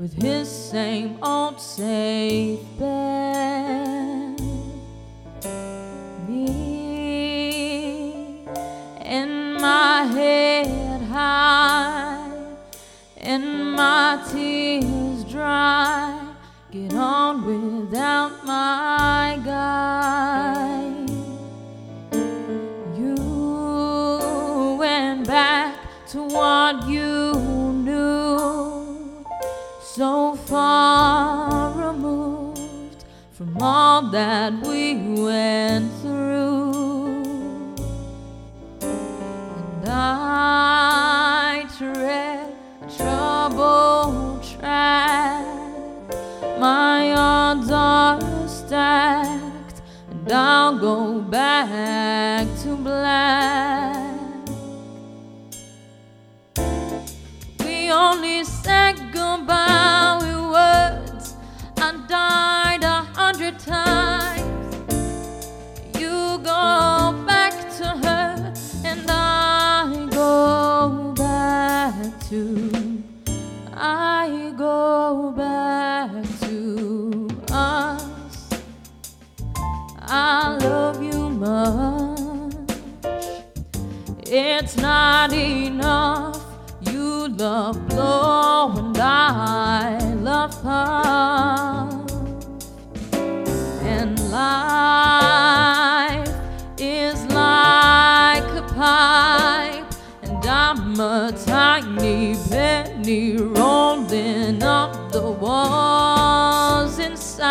with his same old safe bet. And my tears dry. Get on without my guy. You went back to what you knew, so far removed from all that we went Odds are stacked, and I'll go back to black. We only said goodbye with words. I died a hundred times. You go back to her, and I go back to. It's not enough. You love blow and I love puff. And life is like a pipe, and I'm a tiny penny rolling up the walls inside.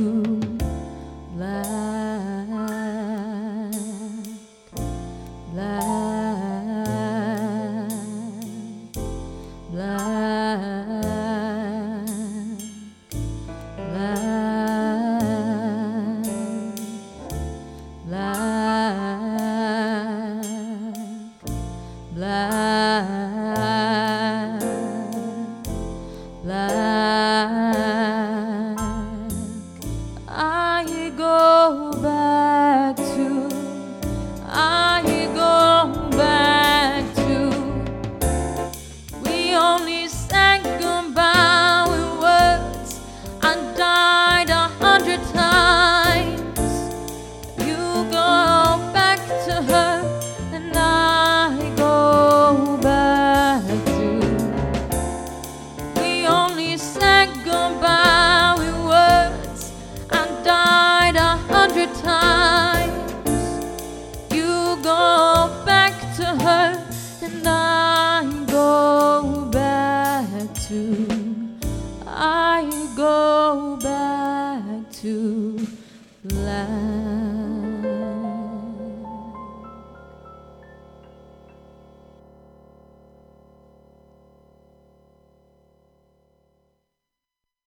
black. I go back I go back to, I go back to.